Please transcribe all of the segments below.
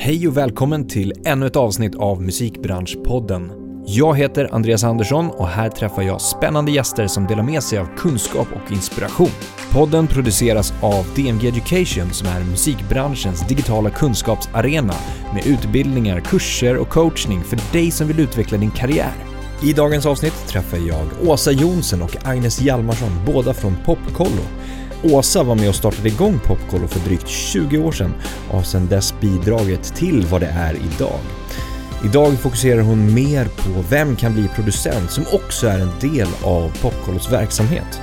Hej och välkommen till ännu ett avsnitt av Musikbranschpodden. Jag heter Andreas Andersson och här träffar jag spännande gäster som delar med sig av kunskap och inspiration. Podden produceras av DMG Education som är musikbranschens digitala kunskapsarena med utbildningar, kurser och coachning för dig som vill utveckla din karriär. I dagens avsnitt träffar jag Åsa Jonsen och Agnes Hjalmarsson, båda från Popkollo. Åsa var med och startade igång Popkollo för drygt 20 år sedan och har sedan dess bidragit till vad det är idag. Idag fokuserar hon mer på vem kan bli producent som också är en del av Popkollos verksamhet.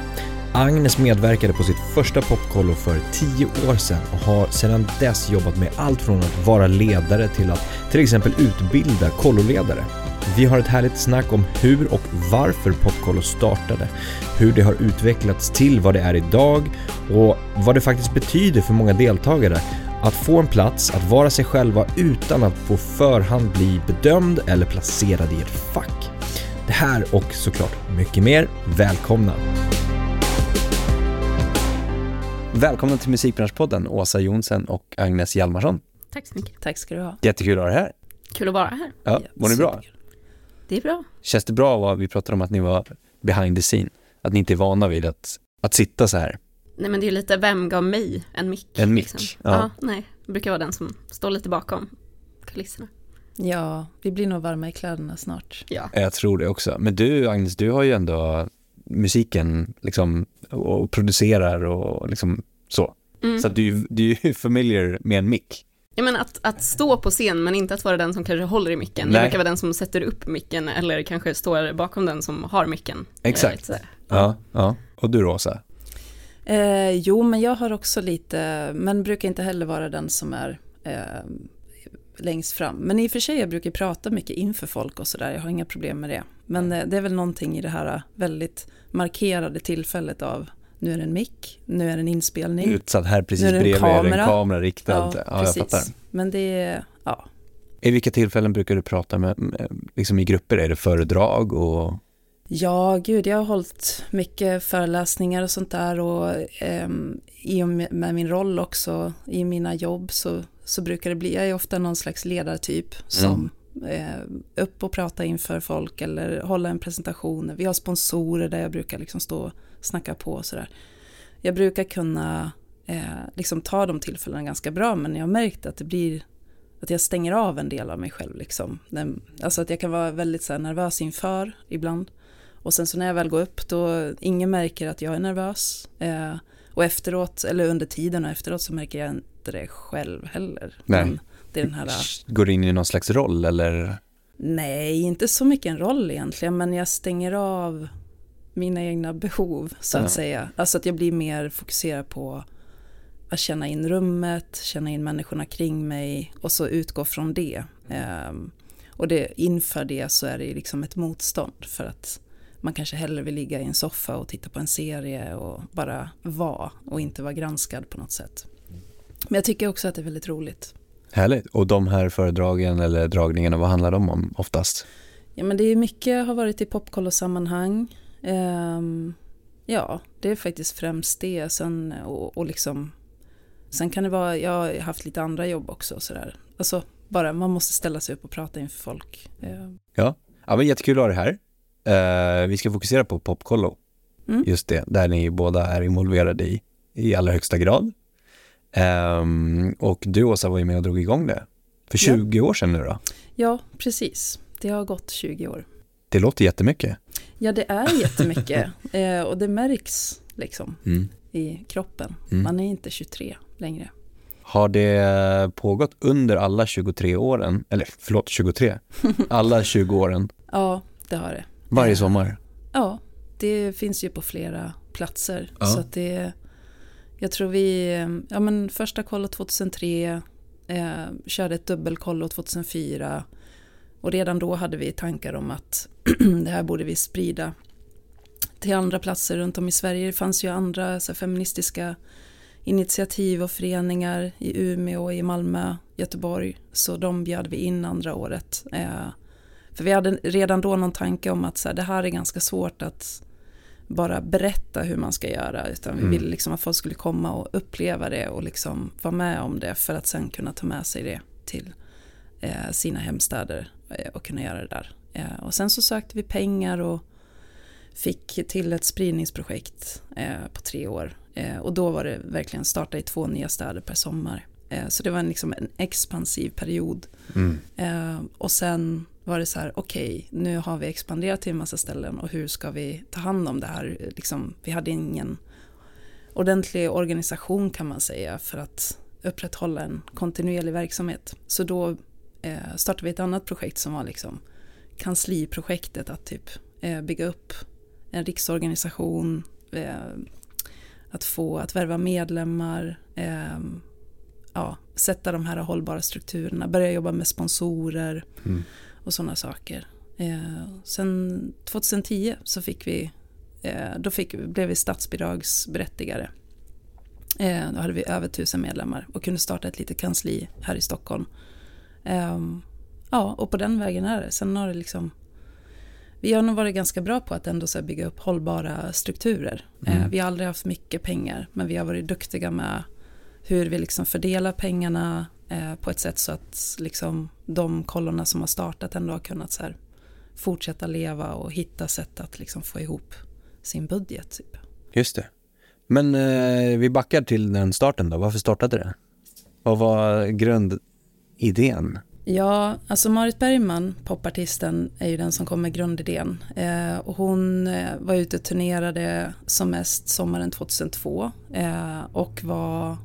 Agnes medverkade på sitt första Popkollo för 10 år sedan och har sedan dess jobbat med allt från att vara ledare till att till exempel utbilda kolloledare. Vi har ett härligt snack om hur och varför Popkollo startade, hur det har utvecklats till vad det är idag och vad det faktiskt betyder för många deltagare att få en plats, att vara sig själva utan att på förhand bli bedömd eller placerad i ett fack. Det här och såklart mycket mer, välkomna! Välkomna till Musikbranschpodden, Åsa Jonsen och Agnes Hjalmarsson. Tack så mycket. Tack ska du ha. Jättekul att ha er här. Kul att vara här. Ja, mår ni bra? Det är bra. Känns det bra vad vi pratar om att ni var behind the scene? Att ni inte är vana vid att, att sitta så här? Nej men det är lite, vem gav mig en mick? En mick, liksom. ja. ja. nej. Jag brukar vara den som står lite bakom kulisserna. Ja, vi blir nog varma i kläderna snart. Ja. Jag tror det också. Men du Agnes, du har ju ändå musiken liksom och producerar och liksom så. Mm. Så att du, du är ju familiar med en mick. Jag menar att, att stå på scen men inte att vara den som kanske håller i micken. Nej. Jag brukar vara den som sätter upp micken eller kanske står bakom den som har micken. Exakt. Ja, ja. Och du Rosa? Eh, jo, men jag har också lite, men brukar inte heller vara den som är eh, längst fram. Men i och för sig, jag brukar prata mycket inför folk och sådär, jag har inga problem med det. Men eh, det är väl någonting i det här väldigt markerade tillfället av nu är det en mick, nu är det en inspelning. Utsatt här precis Nu är bredvid är det en kamera. kamera riktad. Ja, jag fattar. Men det är, ja, I vilka tillfällen brukar du prata med, liksom i grupper? Är det föredrag och Ja, gud, jag har hållit mycket föreläsningar och sånt där och ehm, i och med min roll också i mina jobb så, så brukar det bli, jag är ofta någon slags ledartyp som eh, upp och prata inför folk eller hålla en presentation. Vi har sponsorer där jag brukar liksom stå och snacka på och sådär. Jag brukar kunna eh, liksom ta de tillfällena ganska bra men jag har märkt att det blir att jag stänger av en del av mig själv. Liksom. Alltså att jag kan vara väldigt så här, nervös inför ibland. Och sen så när jag väl går upp då, ingen märker att jag är nervös. Eh, och efteråt, eller under tiden och efteråt så märker jag inte det själv heller. Nej. Men är den här, går in i någon slags roll eller? nej, inte så mycket en roll egentligen, men jag stänger av mina egna behov så att Ja. säga. Alltså att jag blir mer fokuserad på att känna in rummet, känna in människorna kring mig och så utgå från det. Ehm, och det, inför det så är det liksom ett motstånd för att man kanske hellre vill ligga i en soffa och titta på en serie och bara vara och inte vara granskad på något sätt. Men jag tycker också att det är väldigt roligt. Härligt. Och de här föredragen eller dragningarna, vad handlar de om oftast? Ja men det är mycket har varit i popkollosammanhang. Ehm, ja, det är faktiskt främst det. Sen, och, och liksom, sen kan det vara, jag har haft lite andra jobb också sådär. Alltså bara man måste ställa sig upp och prata inför folk. Ehm, Ja, ja men jättekul att ha det här. Eh, vi ska fokusera på Popkollo. Mm. Just det, där ni båda är involverade i, i allra högsta grad. Ehm, och du Åsa var ju med och drog igång det. För Ja. 20 år sedan nu då. ja, precis. Det har gått 20 år. Det låter jättemycket. Ja, det är jättemycket. eh, och det märks liksom Mm. i kroppen. Mm. Man är inte 23 längre. Har det pågått under alla 23 åren, eller förlåt 23, alla 20 åren, Ja, det har det. varje Eh, sommar? Ja, det finns ju på flera platser. Ja. Så att det, jag tror vi, eh, ja men första kollo 2003, eh, körde ett dubbelkollo 2004 och redan då hade vi tankar om att det här borde vi sprida till andra platser runt om i Sverige. Det fanns ju andra så här, feministiska initiativ och föreningar i Umeå, i Malmö, Göteborg. Så de bjöd vi in andra året. Eh, för vi hade redan då någon tanke om att så här, det här är ganska svårt att bara berätta hur man ska göra, utan vi Mm. ville liksom att folk skulle komma och uppleva det och liksom vara med om det för att sen kunna ta med sig det till eh, sina hemstäder eh, och kunna göra det där. Eh, och sen så sökte vi pengar och fick till ett spridningsprojekt eh, på tre år. Eh, och då var det verkligen starta i två nya städer per sommar. Eh, så det var en, liksom en expansiv period. Mm. och sen var det så här, okej, okay, nu har vi expanderat till en massa ställen och hur ska vi ta hand om det här? Liksom, vi hade ingen ordentlig organisation kan man säga för att upprätthålla en kontinuerlig verksamhet. Så då eh, startade vi ett annat projekt som var liksom kansliprojektet att typ eh, bygga upp en riksorganisation, eh, att få att värva medlemmar, eh, ja, sätta de här hållbara strukturerna, börja jobba med sponsorer mm och sådana saker. Eh, sen 2010 så fick vi, eh, då fick, blev vi statsbidragsberättigade. Eh, då hade vi över tusen medlemmar och kunde starta ett litet kansli här i Stockholm. Ehm, ja, och på den vägen är det. Sen har det liksom vi har nog varit ganska bra på att ändå så bygga upp hållbara strukturer. Mm. Eh, vi har aldrig haft mycket pengar, men vi har varit duktiga med hur vi liksom fördelar pengarna eh, på ett sätt så att liksom de kollorna som har startat ändå har kunnat så här fortsätta leva och hitta sätt att liksom få ihop sin budget. Typ. Just det. Men eh, vi backar till den starten då. Varför startade det? Vad var grundidén? Ja, alltså Marit Bergman, popartisten, är ju den som kom med grundidén. Eh, och hon eh, var ute och turnerade som mest sommaren 2002 eh, och var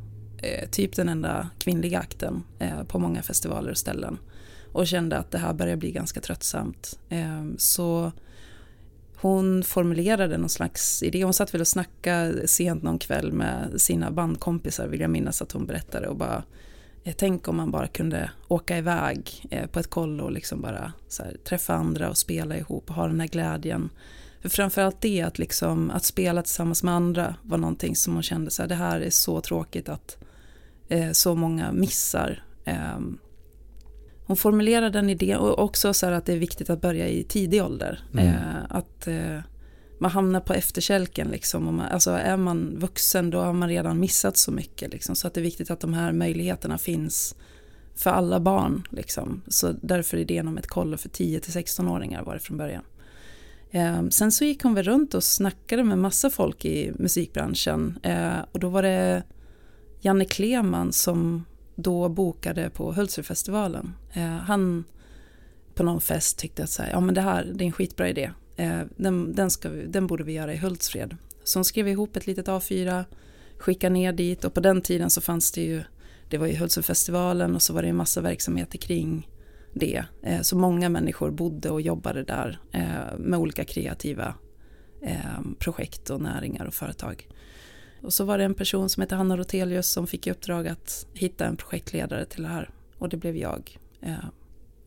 eh, typ den enda kvinnliga akten eh, på många festivaler och ställen. Och kände att det här börjar bli ganska tröttsamt. Eh, så hon formulerade någon slags idé. Hon satt väl och snackade sent någon kväll med sina bandkompisar vill jag minnas att hon berättade och bara eh, tänk om man bara kunde åka iväg eh, på ett kollo och liksom bara här, träffa andra och spela ihop och ha den här glädjen. För framförallt det att, liksom, att spela tillsammans med andra var någonting som hon kände så här, det här är så tråkigt att eh, så många missar. Eh, hon formulerade en idé och också så här att det är viktigt att börja i tidig ålder. Mm. Eh, att eh, man hamnar på efterkälken. Liksom. Man, alltså är man vuxen då har man redan missat så mycket. Liksom. Så att det är viktigt att de här möjligheterna finns för alla barn. Liksom. Så därför är idén om ett kollo för 10-16-åringar var det från början. Eh, sen så gick hon väl runt och snackade med massa folk i musikbranschen. Och då var det Janne Kleman som då bokade på Hultsfredsfestivalen. Eh, han på någon fest tyckte att så här, ja, men det här det är en skitbra idé. Eh, den, den, ska vi, den borde vi göra i Hultsfred. Så hon skrev ihop ett litet A4, skickade ner dit och på den tiden så fanns det ju, det var ju Hultsfredfestivalen och så var det en massa verksamheter kring det. Eh, så många människor bodde och jobbade där eh, med olika kreativa eh, projekt och näringar och företag. Och så var det en person som heter Hanna Rotelius som fick i uppdrag att hitta en projektledare till det här och det blev jag.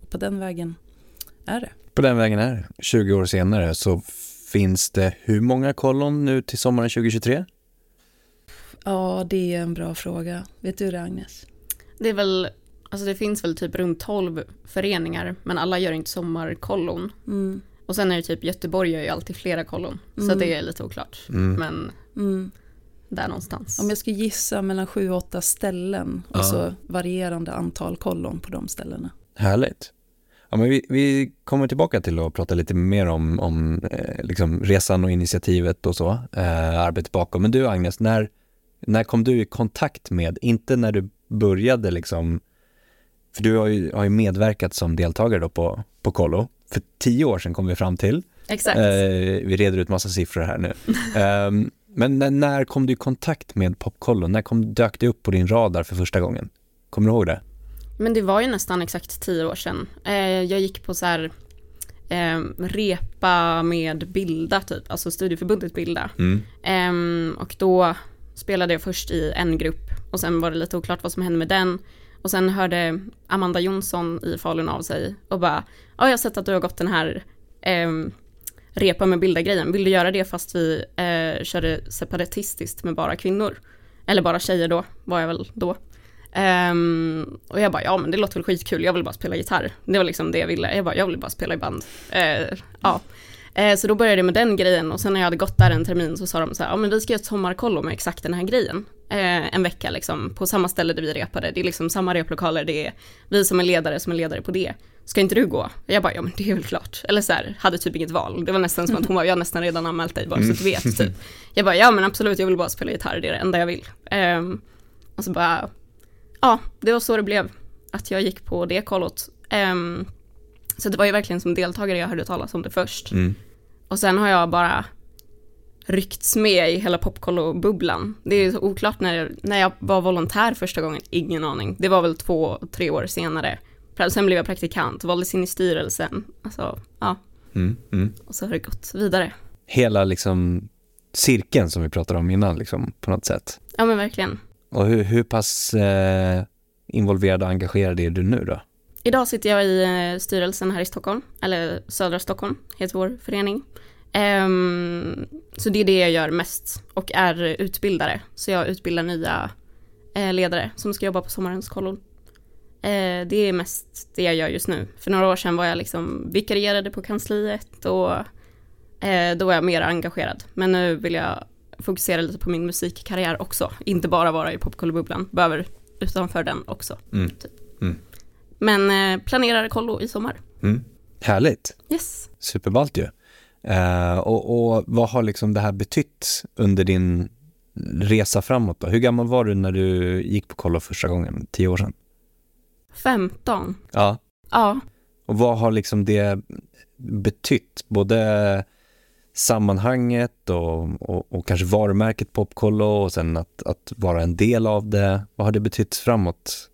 Och på den vägen är det. På den vägen är det. 20 år senare så finns det hur många kollon nu till sommaren 2023? Ja, det är en bra fråga. Vet du det Agnes? Det är väl, alltså det finns väl typ runt 12 föreningar, men alla gör inte sommarkollon. Mm. Och sen är det typ Göteborg gör ju alltid flera kollon, mm. så det är lite oklart. Mm. Men mm. Där någonstans. Om jag skulle gissa mellan 7 och 8 ställen och så varierande antal kollon på de ställena. Härligt. Ja, men vi, vi kommer tillbaka till att prata lite mer om, om eh, liksom resan och initiativet och så, eh, arbetet bakom. Men du Agnes, när, när kom du i kontakt med, inte när du började liksom, för du har ju, har ju medverkat som deltagare då på, på Kollo, för tio år sedan kom vi fram till. Exakt. Eh, vi reder ut massa siffror här nu. Ehm, men när, när, kom du i kontakt med Popkollo? När kom, dök det upp på din radar för första gången? Kommer du ihåg det? Men det var ju nästan exakt tio år sedan. Eh, jag gick på så här eh, repa med Bilda typ, alltså studieförbundet Bilda. Mm. Eh, och då spelade jag först i en grupp och sen var det lite oklart vad som hände med den. Och sen hörde Amanda Jonsson i Falun av sig och bara, ja jag har sett att du har gått den här eh, repa med Bilda-grejen, vill du göra det fast vi eh, körde separatistiskt med bara kvinnor? Eller bara tjejer då, var jag väl då. Um, och jag bara, ja men det låter väl skitkul, jag vill bara spela gitarr. Det var liksom det jag ville, jag bara, jag vill bara spela i band. Uh, ja. Eh, så då började jag med den grejen och sen när jag hade gått där en termin så sa de så här, ja men vi ska göra ett sommarkollo med exakt den här grejen. eh, en vecka liksom på samma ställe där vi repade. Det är liksom samma replokaler, det är vi som är ledare som är ledare på det. Ska inte du gå? Jag bara, ja men det är väl klart. Eller så här, hade typ inget val. Det var nästan som att hon var, jag har nästan redan anmält dig bara så att du vet. Typ. Jag bara, ja men absolut, jag vill bara spela gitarr, det är det enda jag vill. Ehm, och så bara, ja, det var så det blev. Att jag gick på det kollot. Um, så det var ju verkligen som deltagare jag hörde talas om det först. Mm. Och sen har jag bara ryckts med i hela popkollo-bubblan. Det är så oklart när jag, när jag var volontär första gången, ingen aning. Det var väl två, tre år senare. Sen blev jag praktikant, valdes in i styrelsen. Alltså, ja. Mm, mm. Och så har det gått vidare. Hela liksom cirkeln som vi pratade om innan, liksom, på något sätt. Ja men verkligen. Och hur, hur pass eh, involverad och engagerad är du nu då? Idag sitter jag i eh, styrelsen här i Stockholm, eller södra Stockholm heter vår förening. Um, så det är det jag gör mest och är utbildare. Så jag utbildar nya eh, ledare som ska jobba på sommarens kollon. Eh, det är mest det jag gör just nu. För några år sedan var jag liksom vikarierade på kansliet och eh, då var jag mer engagerad. Men nu vill jag fokusera lite på min musikkarriär också. Inte bara vara i popkollobubblan, behöver utanför den också. Mm. Typ. Men eh, planerar kollo i sommar. Mm. Härligt. Yes. Superballt ju. Uh, och, och, vad har liksom det här betytt under din resa framåt då? Hur gammal var du när du gick på kollo första gången, tio år sedan? 15. Ja. Ja. Och vad har liksom det betytt? Både sammanhanget och, och, och kanske varumärket Popkollo och sen att, att vara en del av det. Vad har det betytt framåt?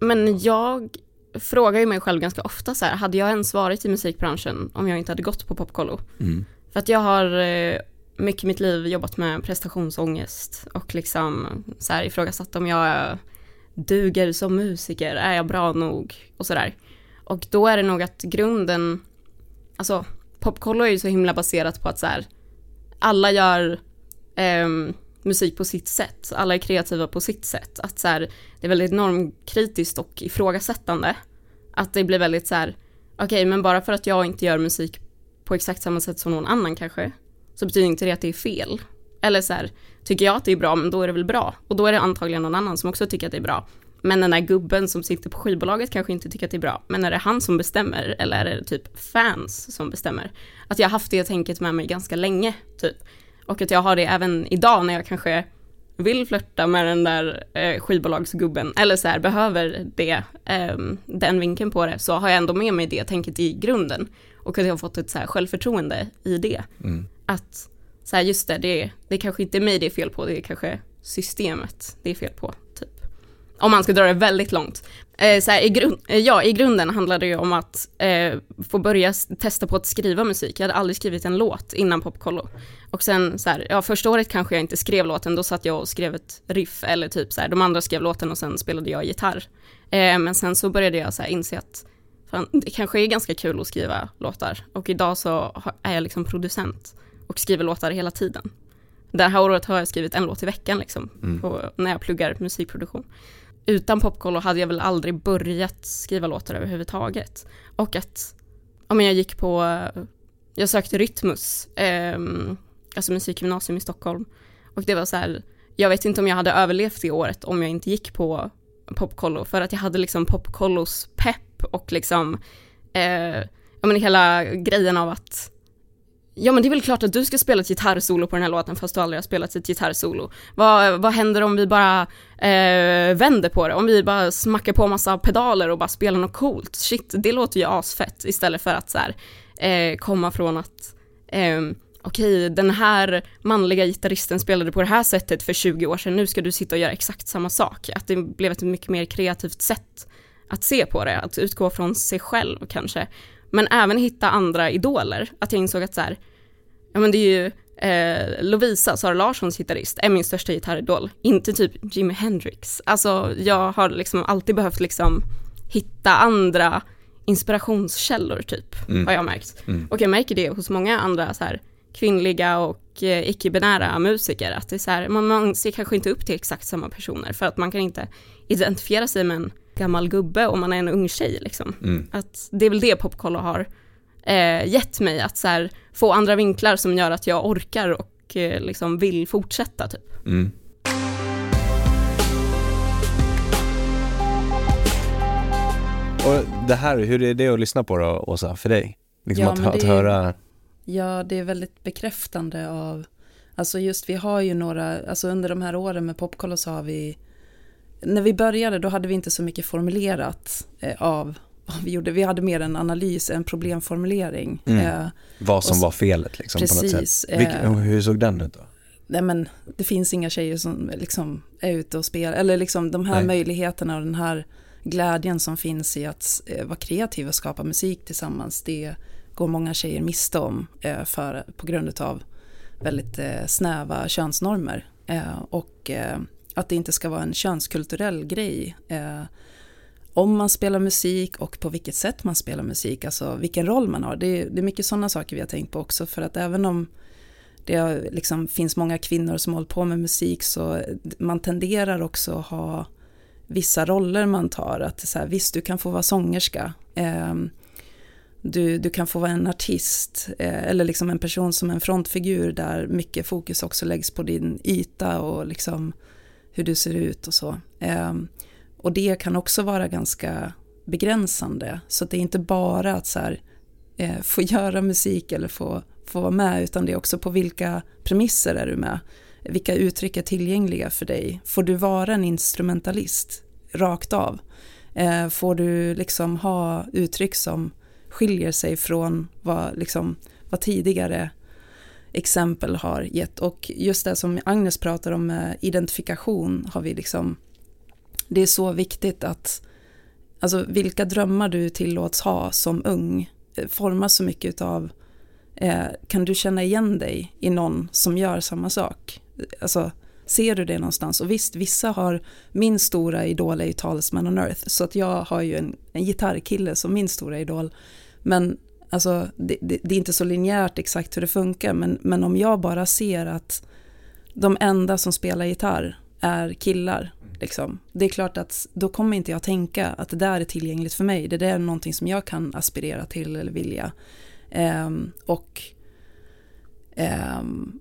Men jag frågar ju mig själv ganska ofta så här, hade jag ens varit i musikbranschen om jag inte hade gått på Popkollo? Mm. För att jag har eh, mycket i mitt liv jobbat med prestationsångest och liksom så här ifrågasatt om jag duger som musiker, är jag bra nog och sådär. Och då är det nog att grunden, alltså popkollo är ju så himla baserat på att så här, alla gör eh, musik på sitt sätt, alla är kreativa på sitt sätt. Att så här, det är väldigt normkritiskt och ifrågasättande. Att det blir väldigt så här, okej okay, men bara för att jag inte gör musik på exakt samma sätt som någon annan kanske, så betyder inte det att det är fel. Eller så här, tycker jag att det är bra, men då är det väl bra. Och då är det antagligen någon annan som också tycker att det är bra. Men den där gubben som sitter på skivbolaget kanske inte tycker att det är bra. Men är det han som bestämmer eller är det typ fans som bestämmer? Att jag har haft det tänket med mig ganska länge, typ. Och att jag har det även idag när jag kanske vill flörta med den där eh, skivbolagsgubben eller så här behöver det, eh, den vinkeln på det, så har jag ändå med mig det tänket i grunden. Och att jag har fått ett så här självförtroende i det. Mm. Att så här, just det, det, det kanske inte är mig det är fel på, det är kanske systemet det är fel på. Om man ska dra det väldigt långt. Eh, så här, i, grund, eh, ja, I grunden handlar det om att eh, få börja testa på att skriva musik. Jag hade aldrig skrivit en låt innan Popkollo. Och sen så här, ja första året kanske jag inte skrev låten, då satt jag och skrev ett riff eller typ så här, de andra skrev låten och sen spelade jag gitarr. Eh, men sen så började jag så här inse att fan, det kanske är ganska kul att skriva låtar. Och idag så är jag liksom producent och skriver låtar hela tiden. Det här året har jag skrivit en låt i veckan liksom, Mm. på, när jag pluggar musikproduktion. Utan Popkollo hade jag väl aldrig börjat skriva låtar överhuvudtaget. Och att, ja men jag gick på, jag sökte Rytmus, eh, alltså musikgymnasium i Stockholm. Och det var så här, jag vet inte om jag hade överlevt det året om jag inte gick på Popkollo. För att jag hade liksom Popkollos pepp och liksom, eh, ja men hela grejen av att Ja men det är väl klart att du ska spela ett gitarrsolo på den här låten fast du aldrig har spelat ett gitarrsolo. Vad, vad händer om vi bara eh, vänder på det? Om vi bara smackar på massa pedaler och bara spelar något coolt? Shit, det låter ju asfett istället för att så här, eh, komma från att eh, okej, den här manliga gitarristen spelade på det här sättet för 20 år sedan, nu ska du sitta och göra exakt samma sak. Att det blev ett mycket mer kreativt sätt att se på det, att utgå från sig själv kanske. Men även hitta andra idoler. Att jag insåg att så här, ja men det är ju eh, Lovisa, Sara Larssons gitarrist, är min största gitarridol. Inte typ Jimi Hendrix. Alltså jag har liksom alltid behövt liksom hitta andra inspirationskällor typ, Mm. har jag märkt. Mm. Och jag märker det hos många andra så här kvinnliga och eh, icke-binära musiker, att det är så här, man, man ser kanske inte upp till exakt samma personer, för att man kan inte identifiera sig med en gammal gubbe om man är en ung tjej liksom. Mm. Att det är väl det Popkollo har eh, gett mig, att så här, få andra vinklar som gör att jag orkar och eh, liksom vill fortsätta typ. Mm. Och det här, hur är det att lyssna på då, Åsa, för dig? Liksom ja, att, att höra... Ja, det är väldigt bekräftande av, alltså just vi har ju några, alltså under de här åren med Popkollo så har vi när vi började då hade vi inte så mycket formulerat eh, av vad vi gjorde, vi hade mer en analys, en problemformulering. Mm. Eh, vad som och s- var felet liksom precis, eh, hur såg den ut då? nej men det finns inga tjejer som liksom är ute och spelar, eller liksom de här Nej. möjligheterna och den här glädjen som finns i att eh, vara kreativ och skapa musik tillsammans, det går många tjejer miste om eh, för, på grund av väldigt eh, snäva könsnormer. Eh, och eh, att det inte ska vara en könskulturell grej. Eh, om man spelar musik och på vilket sätt man spelar musik, alltså vilken roll man har. Det är, det är mycket sådana saker vi har tänkt på också, för att även om det liksom finns många kvinnor som håller på med musik så man tenderar också att ha vissa roller man tar. Att så här, visst, du kan få vara sångerska. eh, du, du kan få vara en artist eh, eller liksom en person som en frontfigur där mycket fokus också läggs på din yta och liksom hur du ser ut och så. Ehm, och det kan också vara ganska begränsande. Så det är inte bara att så här, eh, få göra musik eller få, få vara med, utan det är också på vilka premisser är du med. Vilka uttryck är tillgängliga för dig? Får du vara en instrumentalist rakt av? Eh, får du liksom ha uttryck som skiljer sig från vad, liksom, vad tidigare exempel har gett? Och just det som Agnes pratar om med identifikation har vi liksom, det är så viktigt att, alltså vilka drömmar du tillåts ha som ung eh, formas så mycket av Eh, kan du känna igen dig i någon som gör samma sak? Alltså, ser du det någonstans? Och visst, vissa har, min stora idol är ju Talisman on Earth, så att jag har ju en, en gitarrkille som min stora idol. Men alltså, det, det, det är inte så linjärt exakt hur det funkar, men, men om jag bara ser att de enda som spelar gitarr är killar, liksom, det är klart att då kommer inte jag tänka att det där är tillgängligt för mig, det där är någonting som jag kan aspirera till eller vilja. Um, och um,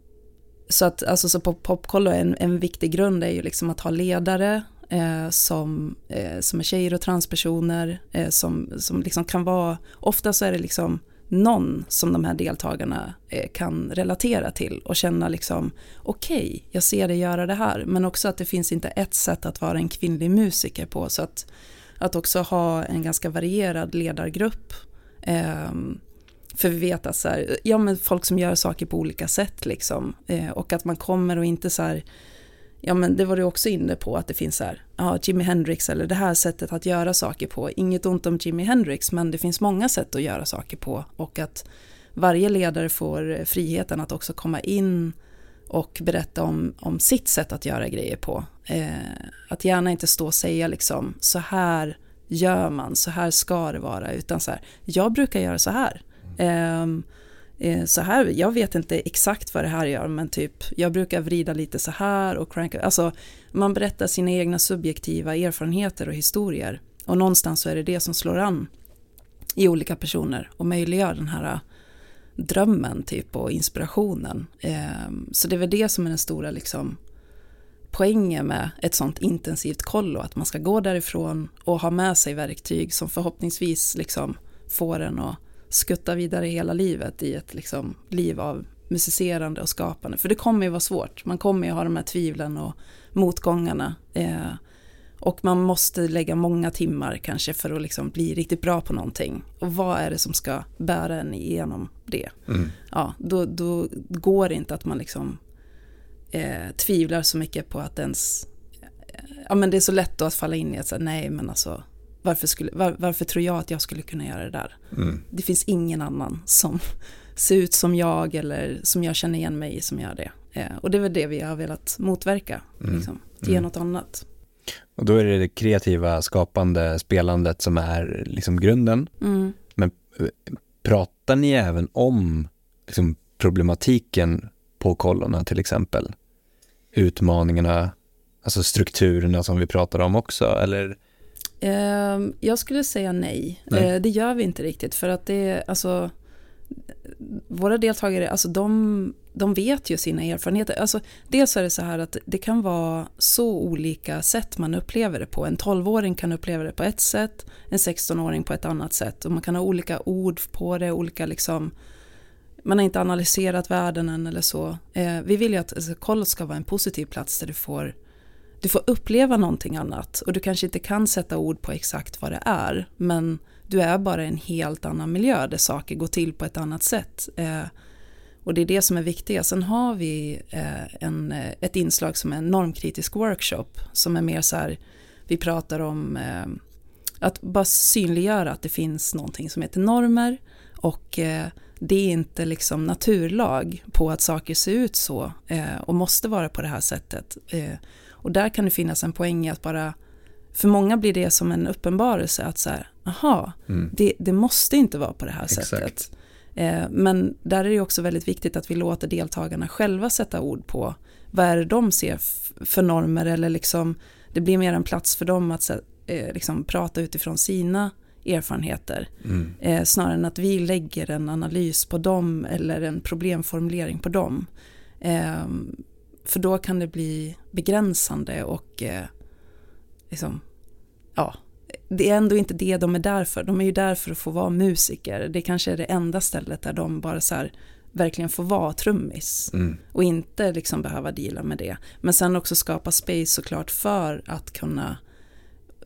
så att alltså så på Popkollo en, en viktig grund är ju liksom att ha ledare eh, som, eh, som är tjejer och transpersoner eh, som, som liksom kan vara, ofta så är det liksom någon som de här deltagarna eh, kan relatera till och känna liksom okej, jag ser dig göra det här, men också att det finns inte ett sätt att vara en kvinnlig musiker på, så att, att också ha en ganska varierad ledargrupp ehm, för vi vet att så här, ja, men folk som gör saker på olika sätt liksom. Eh, och att man kommer och inte så här, ja men det var du också inne på att det finns så här, ja Jimi Hendrix eller det här sättet att göra saker på. Inget ont om Jimi Hendrix men det finns många sätt att göra saker på och att varje ledare får friheten att också komma in och berätta om, om sitt sätt att göra grejer på. Eh, att gärna inte stå och säga liksom så här gör man, så här ska det vara, utan så här, jag brukar göra så här. Eh, Eh, så här, jag vet inte exakt vad det här gör, men typ jag brukar vrida lite så här och cranka, alltså man berättar sina egna subjektiva erfarenheter och historier och någonstans så är det det som slår an i olika personer och möjliggör den här eh, drömmen typ och inspirationen. Ehm, så det är väl det som är den stora liksom poängen med ett sånt intensivt kollo, att man ska gå därifrån och ha med sig verktyg som förhoppningsvis liksom får en att skutta vidare hela livet i ett liksom liv av musicerande och skapande. För det kommer ju vara svårt, man kommer ju ha de här tvivlen och motgångarna. Eh, och man måste lägga många timmar kanske för att liksom bli riktigt bra på någonting. Och vad är det som ska bära en igenom det? Mm. Ja, då, då går det inte att man liksom eh, tvivlar så mycket på att ens... Ja, men det är så lätt då att falla in i att säga nej, men alltså varför, skulle, var, varför tror jag att jag skulle kunna göra det där? Mm. Det finns ingen annan som ser ut som jag eller som jag känner igen mig i som gör det. Eh, och det är väl det vi har velat motverka, Mm. liksom, ge Mm. något annat. Och då är det det kreativa, skapande spelandet som är liksom grunden. Mm. Pratar ni även om liksom, problematiken på kollorna till exempel? Utmaningarna, alltså strukturerna som vi pratar om också, eller? Eh, jag skulle säga nej. Nej. Eh, det gör vi inte riktigt för att det är alltså våra deltagare, alltså de, de vet ju sina erfarenheter. Alltså, dels är det så här att det kan vara så olika sätt man upplever det på. En 12-åring kan uppleva det på ett sätt, en 16-åring på ett annat sätt. Och man kan ha olika ord på det, olika liksom, man har inte analyserat världen än eller så. Eh, vi vill ju att alltså, kollot ska vara en positiv plats där du får, du får uppleva någonting annat. Och du kanske inte kan sätta ord på exakt vad det är, men du är bara i en helt annan miljö där saker går till på ett annat sätt. Eh, och det är det som är viktigt. Sen har vi eh, en, eh, ett inslag som är en normkritisk workshop som är mer så här, vi pratar om eh, att bara synliggöra att det finns någonting som heter normer och eh, det är inte liksom naturlag på att saker ser ut så eh, och måste vara på det här sättet. Eh, och där kan det finnas en poäng i att bara, för många blir det som en uppenbarelse att så här, aha, mm. det, det, måste inte vara på det här Exakt. sättet. Eh, men där är det också väldigt viktigt att vi låter deltagarna själva sätta ord på vad är det de ser för normer eller liksom det blir mer en plats för dem att eh, liksom, prata utifrån sina erfarenheter. Mm. Eh, snarare än att vi lägger en analys på dem eller en problemformulering på dem. Eh, för då kan det bli begränsande och eh, liksom, ja, det är ändå inte det de är där för. De är ju där för att få vara musiker. Det kanske är det enda stället där de bara så här, verkligen får vara trummis. Mm. Och inte liksom behöva deala med det. Men sen också skapa space såklart för att kunna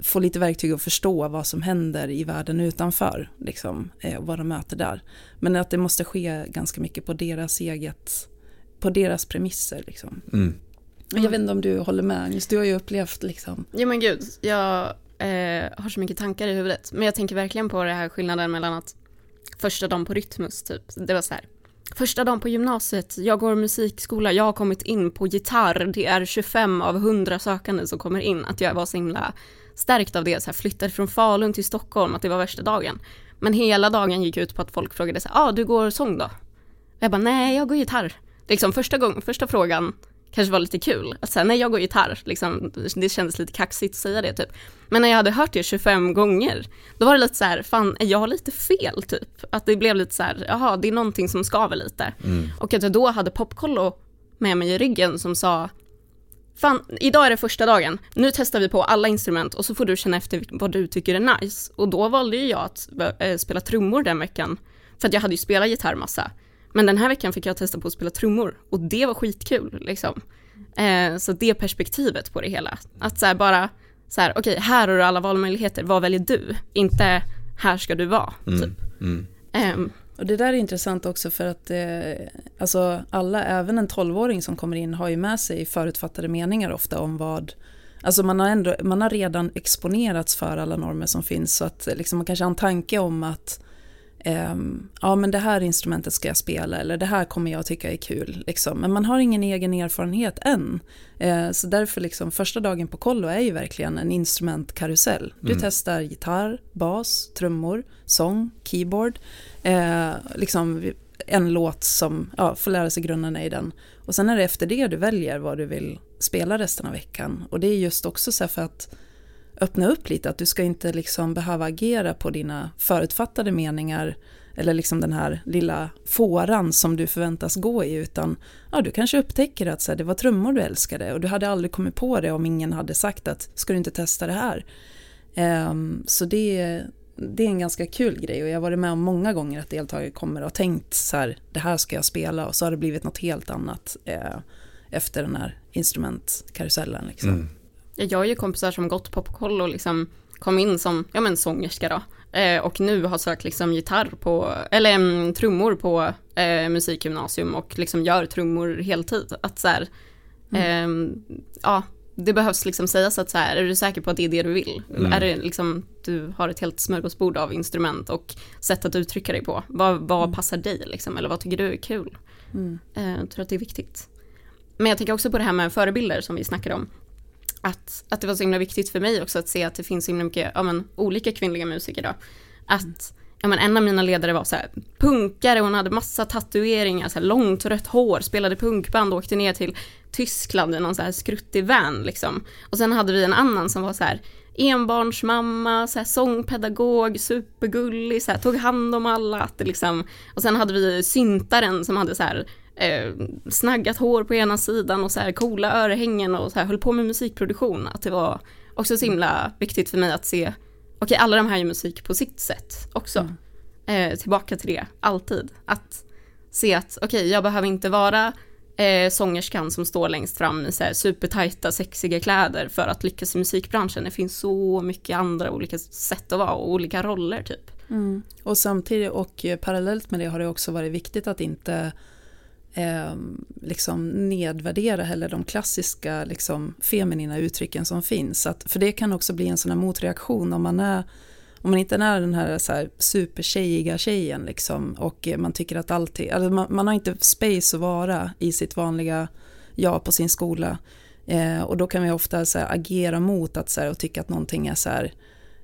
få lite verktyg att förstå vad som händer i världen utanför. Liksom, eh, och vad de möter där. Men att det måste ske ganska mycket på deras eget, på deras premisser. Liksom. Mm. Jag vet inte om du håller med, just du har ju upplevt liksom. Ja men gud, jag eh, har så mycket tankar i huvudet. Men jag tänker verkligen på det här skillnaden mellan att första dagen på Rytmus typ, det var så här. Första dagen på gymnasiet, jag går musikskola, jag har kommit in på gitarr, det är 25 av 100 sökande som kommer in. Att jag var så himla stärkt av det, så här, flyttade från Falun till Stockholm, att det var värsta dagen. Men hela dagen gick ut på att folk frågade så här, ah, du går sång då? Och jag bara, nej, jag går gitarr. Liksom första, gång, första frågan kanske var lite kul. Att säga, nej jag går gitarr, liksom, det kändes lite kaxigt att säga det typ. Men när jag hade hört det 25 gånger, då var det lite så här, fan jag lite fel typ? Att det blev lite så här, jaha det är någonting som skaver lite. Mm. Och att jag då hade Popkollo med mig i ryggen som sa, fan idag är det första dagen, nu testar vi på alla instrument och så får du känna efter vad du tycker är nice. Och då valde ju jag att äh, spela trummor den veckan, för att jag hade ju spelat gitarr massa. Men den här veckan fick jag testa på att spela trummor och det var skitkul liksom. Eh, så det perspektivet på det hela. Att så här bara, så här, okej, okay, här har du alla valmöjligheter, vad väljer du? Inte här ska du vara, mm, typ. Mm. Um, och det där är intressant också för att eh, alltså alla, även en tolvåring som kommer in har ju med sig förutfattade meningar ofta om vad Alltså man har, ändå, man har redan exponerats för alla normer som finns så att liksom man kanske har en tanke om att Um, ja men det här instrumentet ska jag spela eller det här kommer jag tycka är kul. Liksom. Men man har ingen egen erfarenhet än. Uh, så därför liksom första dagen på kollo är ju verkligen en instrumentkarusell. Du mm. testar gitarr, bas, trummor, sång, keyboard. Uh, liksom en låt som ja, får lära sig grunderna i den. Och sen är det efter det du väljer vad du vill spela resten av veckan. Och det är just också så för att öppna upp lite, att du ska inte liksom behöva agera på dina förutfattade meningar eller liksom den här lilla fåran som du förväntas gå i, utan ja, du kanske upptäcker att så här, det var trummor du älskade och du hade aldrig kommit på det om ingen hade sagt att ska du inte testa det här? Um, så det, det är en ganska kul grej och jag har varit med om många gånger att deltagare kommer och tänkt så här, det här ska jag spela och så har det blivit något helt annat eh, efter den här instrumentkarusellen. Liksom. Mm. Jag har ju kompisar som gått på koll och liksom kom in som, ja men sångerska då. Eh, och nu har sökt liksom gitarr på, eller um, trummor på eh, musikgymnasium och liksom gör trummor heltid. Att så här, mm. eh, ja, det behövs liksom sägas att så här, är du säker på att det är det du vill? Mm. Är det liksom, du har ett helt smörgåsbord av instrument och sätt att uttrycka dig på. Vad, vad mm. passar dig liksom, eller vad tycker du är kul? Mm. Eh, jag tror att det är viktigt. Men jag tänker också på det här med förebilder som vi snackade om att, att det var så himla viktigt för mig också att se att det finns så himla mycket ja, men, olika kvinnliga musiker då. Att ja men en av mina ledare var så här punkare, hon hade massa tatueringar, så här långt rött hår, spelade punkband och åkte ner till Tyskland i någon så här skruttig van liksom. Och sen hade vi en annan som var så här enbarnsmamma, så här sångpedagog, supergullig, så här, tog hand om alla. Att det liksom, och sen hade vi syntaren som hade så här eh, snaggat hår på ena sidan och så här coola örhängen och så här höll på med musikproduktion. Att det var också så himla viktigt för mig att se, okej okay, alla de här gör musik på sitt sätt också. Mm. Eh, tillbaka till det, alltid. Att se att okej, okay, jag behöver inte vara eh, sångerskan som står längst fram i så här supertajta, sexiga kläder för att lyckas i musikbranschen. Det finns så mycket andra olika sätt att vara och olika roller typ. Mm. Och samtidigt och parallellt med det har det också varit viktigt att inte eh, liksom nedvärdera heller de klassiska liksom, feminina uttrycken som finns. Att, för det kan också bli en sån här motreaktion om man, är, om man inte är den här, så här supertjejiga tjejen liksom, och man tycker att alltid, alltså man, man, har inte space att vara i sitt vanliga jag på sin skola. Eh, och då kan vi ofta så här, agera mot att, så här, och tycka att någonting är så här,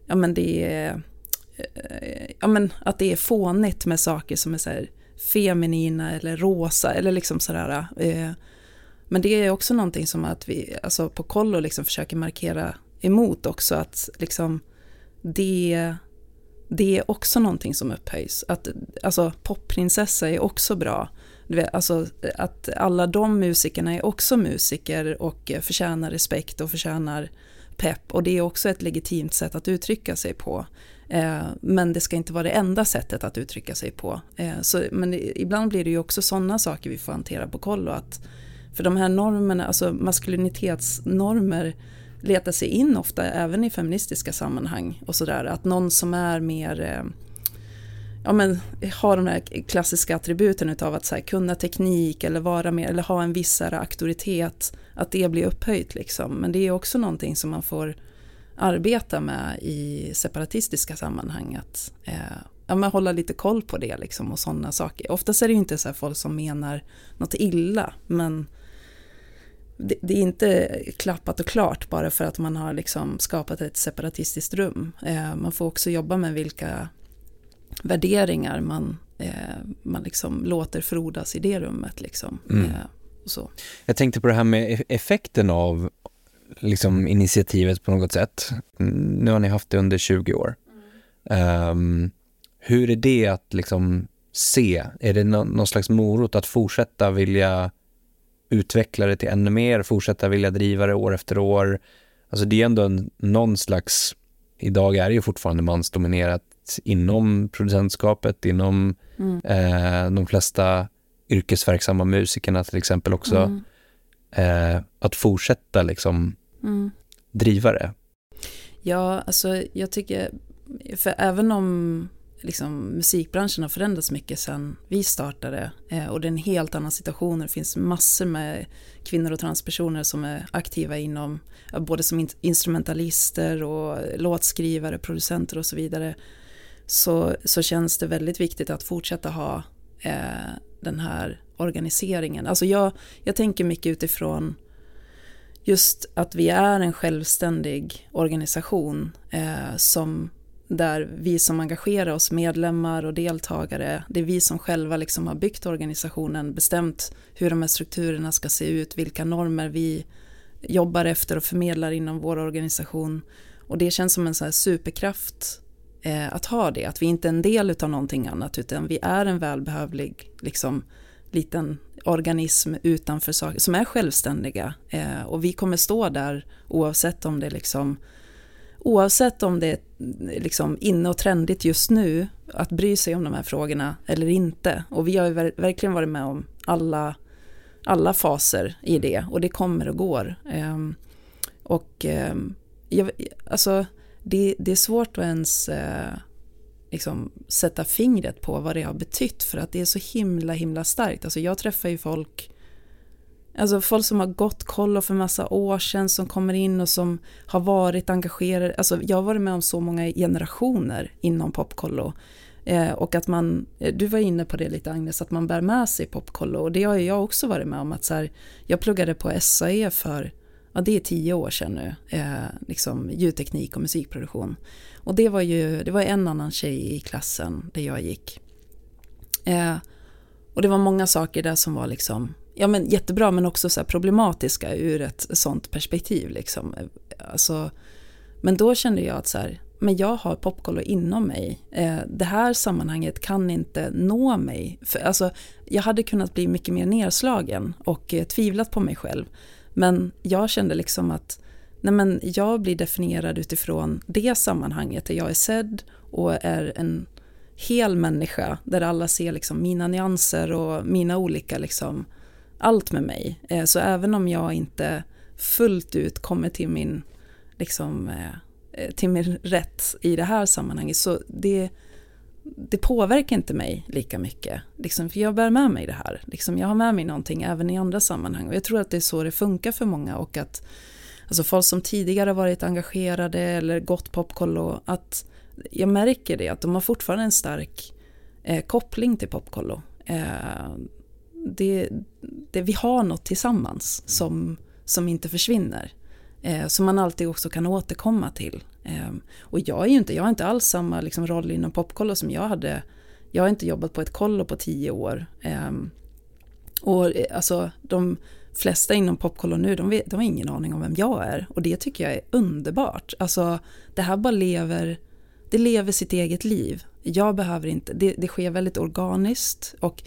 ja men det är, eh, ja men att det är fånigt med saker som är så här feminina eller rosa eller liksom sådär. Eh, men det är också någonting som att vi, alltså på kollo liksom försöker markera emot också att liksom det, det är också någonting som upphöjs. Att, alltså popprinsessa är också bra. Alltså att alla de musikerna är också musiker och förtjänar respekt och förtjänar pepp och det är också ett legitimt sätt att uttrycka sig på. Eh, men det ska inte vara det enda sättet att uttrycka sig på. Eh, så, men ibland blir det ju också sådana saker vi får hantera på kollo. Att, för de här normerna, alltså maskulinitetsnormer letar sig in ofta även i feministiska sammanhang och sådär. Att någon som är mer eh, ja, men, har de här klassiska attributen av att så här, kunna teknik eller vara mer eller ha en viss auktoritet, att det blir upphöjt liksom. Men det är också någonting som man får arbeta med i separatistiska sammanhang. Att eh, ja, men hålla lite koll på det liksom och sådana saker. Oftast är det ju inte så folk som menar något illa, men det, det, är inte klappat och klart bara för att man har liksom skapat ett separatistiskt rum. Eh, man får också jobba med vilka värderingar man, eh, man liksom låter frodas i det rummet. Liksom. Mm. Eh, så. Jag tänkte på det här med effekten av liksom initiativet på något sätt. Nu har ni haft det under 20 år. Um, hur är det att liksom se? Är det no någon slags morot att fortsätta vilja utveckla det till ännu mer, fortsätta vilja driva det år efter år? Alltså det är ändå en, någon slags, idag är det ju fortfarande mansdominerat inom producentskapet, inom mm. eh, de flesta yrkesverksamma musikerna till exempel också. Mm. Eh, att fortsätta liksom mm. driva det? Ja, alltså jag tycker, för även om liksom, musikbranschen har förändrats mycket sedan vi startade eh, och det är en helt annan situation. Det finns massor med kvinnor och transpersoner som är aktiva inom både som instrumentalister och låtskrivare, producenter och så vidare. Så, så känns det väldigt viktigt att fortsätta ha eh, den här organiseringen. Alltså jag, jag tänker mycket utifrån just att vi är en självständig organisation eh, som där vi som engagerar oss, medlemmar och deltagare, det är vi som själva liksom har byggt organisationen, bestämt hur de här strukturerna ska se ut, vilka normer vi jobbar efter och förmedlar inom vår organisation. Och det känns som en så här superkraft eh, att ha det, att vi inte är en del av någonting annat, utan vi är en välbehövlig liksom, liten organism utanför saker som är självständiga. Eh, och vi kommer stå där oavsett om det liksom Oavsett om det är liksom inne och trendigt just nu att bry sig om de här frågorna eller inte. Och vi har ju verkligen varit med om alla, alla faser i det och det kommer och går. Eh, och eh, jag, alltså, det, det, är svårt att ens eh, liksom sätta fingret på vad det har betytt för att det är så himla himla starkt. Alltså jag träffar ju folk, alltså folk som har gått kollo för massa år sedan som kommer in och som har varit engagerade. Alltså jag har varit med om så många generationer inom popkollo. Eh, och att man, eh, du var inne på det lite Agnes, att man bär med sig popkollo. Och det har jag också varit med om. att så här, Jag pluggade på SAE för, ja det är tio år sedan nu, eh, liksom ljudteknik och musikproduktion och det var ju det var en annan tjej i klassen där jag gick. Eh, och det var många saker där som var liksom, ja men jättebra men också så problematiska ur ett sånt perspektiv liksom. Eh, alltså, men då kände jag att så här, men jag har popkollo inom mig. Eh, det här sammanhanget kan inte nå mig. För, alltså, jag hade kunnat bli mycket mer nedslagen och eh, tvivlat på mig själv. Men jag kände liksom att nej men jag blir definierad utifrån det sammanhanget där jag är sedd och är en hel människa där alla ser liksom mina nyanser och mina olika liksom allt med mig. Eh, så även om jag inte fullt ut kommer till min liksom eh, eh, till min rätt i det här sammanhanget. Så det, det påverkar inte mig lika mycket. Liksom, för jag bär med mig det här. Liksom, jag har med mig någonting även i andra sammanhang. Och jag tror att det är så det funkar för många. Och att alltså folk som tidigare varit engagerade eller gått popkollo, att jag märker det, att de har fortfarande en stark eh, koppling till popkollo. Eh, det, det, vi har något tillsammans som, som inte försvinner. Eh, som man alltid också kan återkomma till. Eh, och jag, är inte, jag har inte alls samma liksom, roll inom popkollo som jag hade. Jag har inte jobbat på ett kollo på tio år. Eh, och eh, alltså de flesta inom popkollo nu, de, vet, de har ingen aning om vem jag är. Och det tycker jag är underbart. Alltså det här bara lever, det lever sitt eget liv. Jag behöver inte, det, det sker väldigt organiskt. Och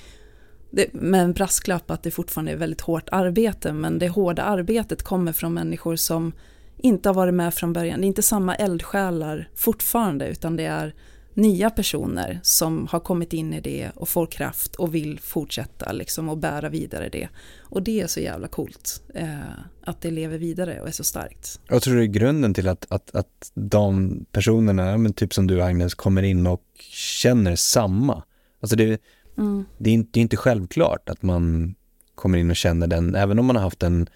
det, med en brasklapp att det fortfarande är väldigt hårt arbete, men det hårda arbetet kommer från människor som inte har varit med från början. Det är inte samma eldsjälar fortfarande, utan det är nya personer som har kommit in i det och får kraft och vill fortsätta liksom och bära vidare det. Och det är så jävla coolt eh, att det lever vidare och är så starkt. Jag tror det är grunden till att, att, att de personerna, men typ som du Agnes, kommer in och känner samma. Alltså det, Mm. Det, är inte, det är inte självklart att man kommer in och känner den, även om man har haft en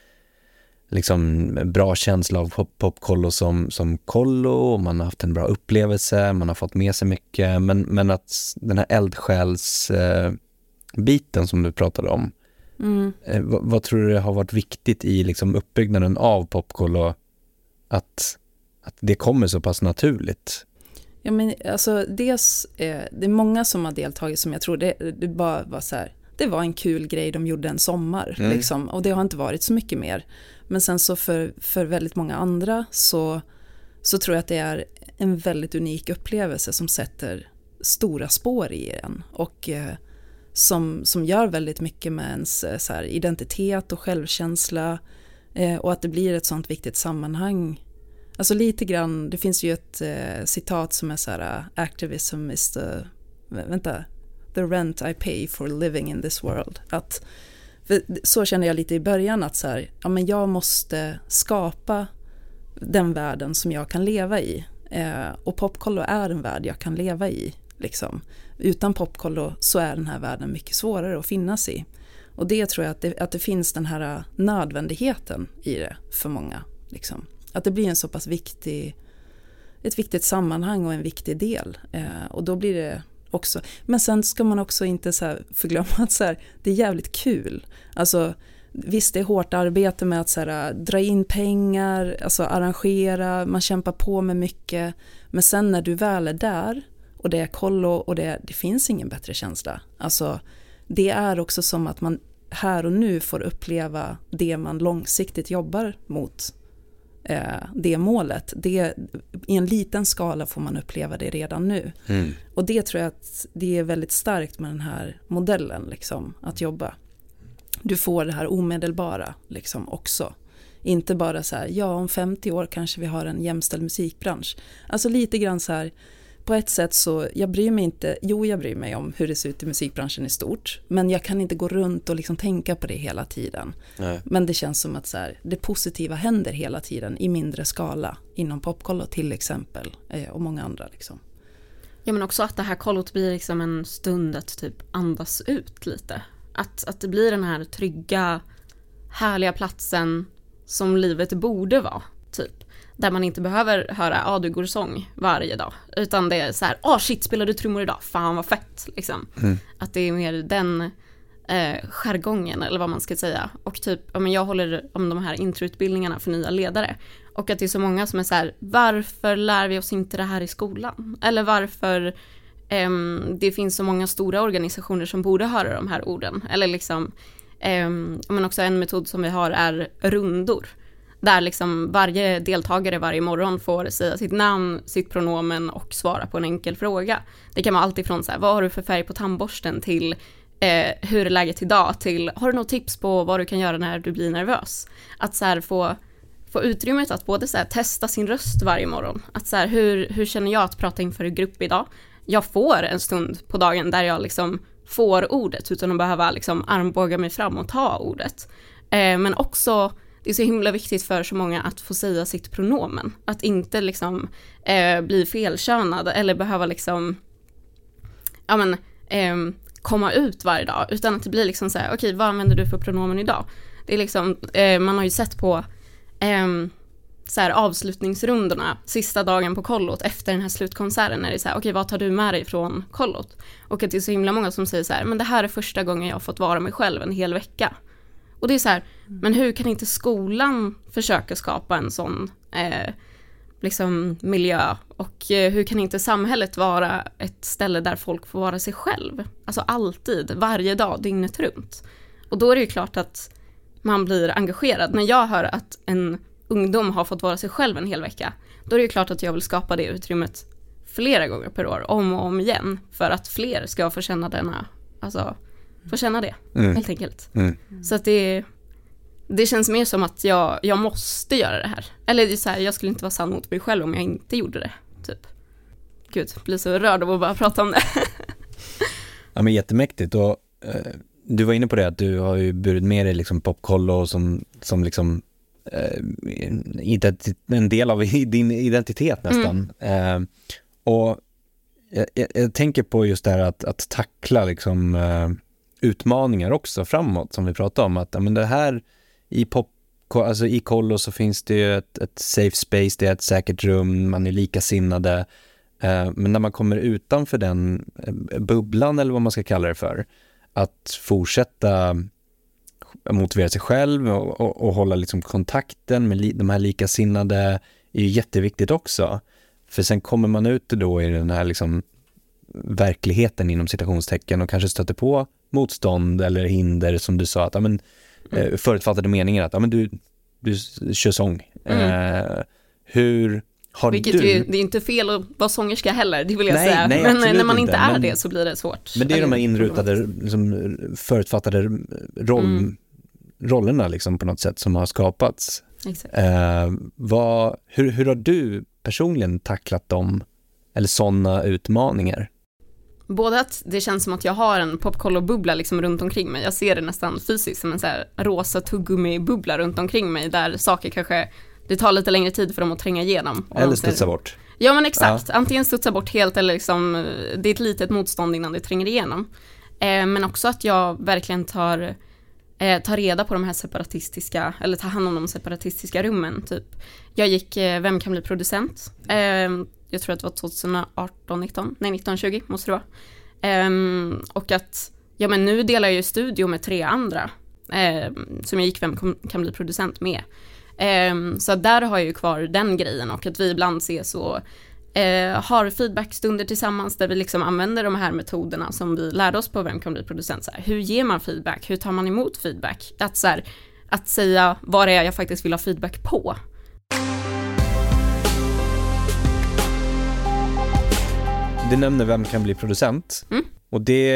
liksom bra känsla av pop, popkollo som, som kollo och man har haft en bra upplevelse, man har fått med sig mycket, men, men att den här eldsjälsbiten eh, som du pratade om, mm. eh, vad, vad, tror du har varit viktigt i liksom uppbyggnaden av popkollo, att, att det kommer så pass naturligt? Ja, men alltså dels, eh, det är många som har deltagit som jag tror det, det bara var så här, det var en kul grej de gjorde en sommar, mm. liksom, och det har inte varit så mycket mer. Men sen så för, för väldigt många andra så, så tror jag att det är en väldigt unik upplevelse som sätter stora spår i en och eh, som, som gör väldigt mycket med ens eh, så här, identitet och självkänsla eh, och att det blir ett sånt viktigt sammanhang Alltså lite grann, det finns ju ett eh, citat som är så här, ah, activism is the, vänta, the rent I pay for living in this world. Att, så kände jag lite i början att så här, ja men jag måste skapa den världen som jag kan leva i. Eh, och popkollo är en värld jag kan leva i. Liksom. Utan popkollo så är den här världen mycket svårare att finnas i. Och det tror jag att det, att det finns den här eh, nödvändigheten i det för många. Liksom. Att det blir en så pass viktig, ett viktigt sammanhang och en viktig del. Eh, och då blir det också, men sen ska man också inte så förglömma att så här, det är jävligt kul. Alltså visst det är hårt arbete med att så här, dra in pengar, alltså arrangera, man kämpar på med mycket. Men sen när du väl är där och det är kollo och det, det finns ingen bättre känsla. Alltså det är också som att man här och nu får uppleva det man långsiktigt jobbar mot det målet. Det, I en liten skala får man uppleva det redan nu. Mm. Och det tror jag att det är väldigt starkt med den här modellen, liksom, att jobba. Du får det här omedelbara liksom, också. Inte bara så här, ja om 50 år kanske vi har en jämställd musikbransch. Alltså lite grann så här, på ett sätt så, jag bryr mig inte, jo jag bryr mig om hur det ser ut i musikbranschen i stort, men jag kan inte gå runt och liksom tänka på det hela tiden. Nej. Men det känns som att så här, det positiva händer hela tiden i mindre skala, inom popkollo till exempel, eh, och många andra liksom. Ja men också att det här kollot blir liksom en stund att typ andas ut lite. Att, att det blir den här trygga, härliga platsen som livet borde vara. Där man inte behöver höra Adugor-sång varje dag. Utan det är så här, oh, shit, spelar du trummor idag? Fan vad fett, liksom. Mm. Att det är mer den eh, jargongen, eller vad man ska säga. Och typ, ja, men jag håller om de här introutbildningarna för nya ledare. Och att det är så många som är så här, varför lär vi oss inte det här i skolan? Eller varför um, det finns så många stora organisationer som borde höra de här orden. Eller liksom, um, men också en metod som vi har är rundor. Där liksom varje deltagare varje morgon får säga sitt namn, sitt pronomen och svara på en enkel fråga. Det kan vara allt ifrån så här, vad har du för färg på tandborsten till eh, hur är läget idag till har du något tips på vad du kan göra när du blir nervös? Att så här få, få utrymmet att både så här, testa sin röst varje morgon. Att så här, hur, hur känner jag att prata inför en grupp idag? Jag får en stund på dagen där jag liksom får ordet utan att behöva liksom armbåga mig fram och ta ordet. Eh, men också det är så himla viktigt för så många att få säga sitt pronomen. Att inte liksom eh, bli felkönad eller behöva liksom, ja men, eh, komma ut varje dag, utan att det blir liksom så här, okej, okay, vad använder du för pronomen idag? Det är liksom, eh, man har ju sett på eh, så här, avslutningsrundorna sista dagen på kollot efter den här slutkonserten när det är så här, okej, okay, vad tar du med dig från kollot? Och att det är så himla många som säger så här, men det här är första gången jag har fått vara mig själv en hel vecka. Och det är så här, mm. men hur kan inte skolan försöka skapa en sån eh, liksom miljö och eh, hur kan inte samhället vara ett ställe där folk får vara sig själv? Alltså alltid, varje dag, dygnet runt. Och då är det ju klart att man blir engagerad. När jag hör att en ungdom har fått vara sig själv en hel vecka, då är det ju klart att jag vill skapa det utrymmet flera gånger per år, om och om igen, för att fler ska få känna denna, alltså, få känna det, mm. helt enkelt. Mm. Så att det det känns mer som att jag, jag måste göra det här. Eller det är så här, jag skulle inte vara sann mot mig själv om jag inte gjorde det. Typ. Gud, jag blir så rörd av att bara prata om det. ja men jättemäktigt och eh, du var inne på det att du har ju burit med dig liksom popkollo som, som liksom eh, en del av din identitet nästan. Mm. Eh, och jag, jag, jag, tänker på just det här att, att tackla liksom eh, utmaningar också framåt som vi pratade om. Att men det här i pop alltså i kollo så finns det ju ett, ett, safe space, det är ett säkert rum, man är likasinnade. Eh, men när man kommer utanför den eh, bubblan eller vad man ska kalla det för, att fortsätta motivera sig själv och, och, och hålla liksom kontakten med li, de här likasinnade är ju jätteviktigt också. För sen kommer man ut då i den här liksom verkligheten inom citationstecken och kanske stöter på motstånd eller hinder som du sa att ja, men, mm. eh, förutfattade meningar att ja, men du, du kör sång. Mm. Eh, hur har Vilket du... Ju, det är inte fel att vara sångerska heller, det vill jag nej, säga. Nej, men när man inte är men, det så blir det svårt. Men det är de här inrutade, liksom, förutfattade roll, mm. rollerna liksom, på något sätt som har skapats. Eh, vad, hur, hur har du personligen tacklat dem, eller sådana utmaningar? Både att det känns som att jag har en popkollo-bubbla liksom runt omkring mig. Jag ser det nästan fysiskt som en så här rosa tuggummi-bubbla runt omkring mig där saker kanske, det tar lite längre tid för dem att tränga igenom. Eller studsa bort. Ja men exakt, ja. antingen studsa bort helt eller liksom, det är ett litet motstånd innan det tränger igenom. Eh, men också att jag verkligen tar, eh, tar reda på de här separatistiska, eller tar hand om de separatistiska rummen. Typ. Jag gick eh, Vem kan bli producent? Eh, jag tror att det var 2018, 19, nej 1920 måste det vara. Um, och att, ja men nu delar jag ju studio med tre andra um, som jag gick Vem kan bli producent med. Um, så där har jag ju kvar den grejen och att vi ibland ses och uh, har feedbackstunder tillsammans där vi liksom använder de här metoderna som vi lärde oss på Vem kan bli producent. Så här, hur ger man feedback? Hur tar man emot feedback? Att, så här, att säga vad det är jag faktiskt vill ha feedback på. Du nämner Vem kan bli producent? Mm. Och det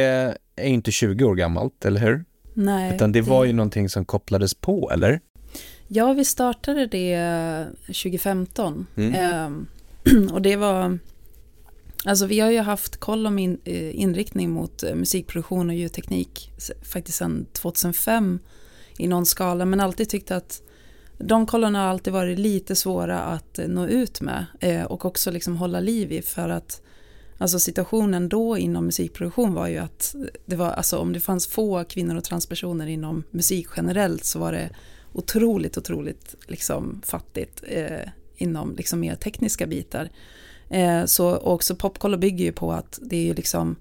är inte 20 år gammalt, eller hur? Nej. Utan det, det var ju någonting som kopplades på, eller? Ja, vi startade det 2015. Mm. Ehm, och det var... Alltså vi har ju haft koll om in, eh, inriktning mot eh, musikproduktion och ljudteknik faktiskt sedan 2005 i någon skala, men alltid tyckt att de kollorna har alltid varit lite svåra att nå ut med eh, och också liksom hålla liv i för att Alltså situationen då inom musikproduktion var ju att det var, alltså om det fanns få kvinnor och transpersoner inom musik generellt så var det otroligt, otroligt liksom fattigt eh, inom liksom mer tekniska bitar. Eh, så också popkollo bygger ju på att det är ju liksom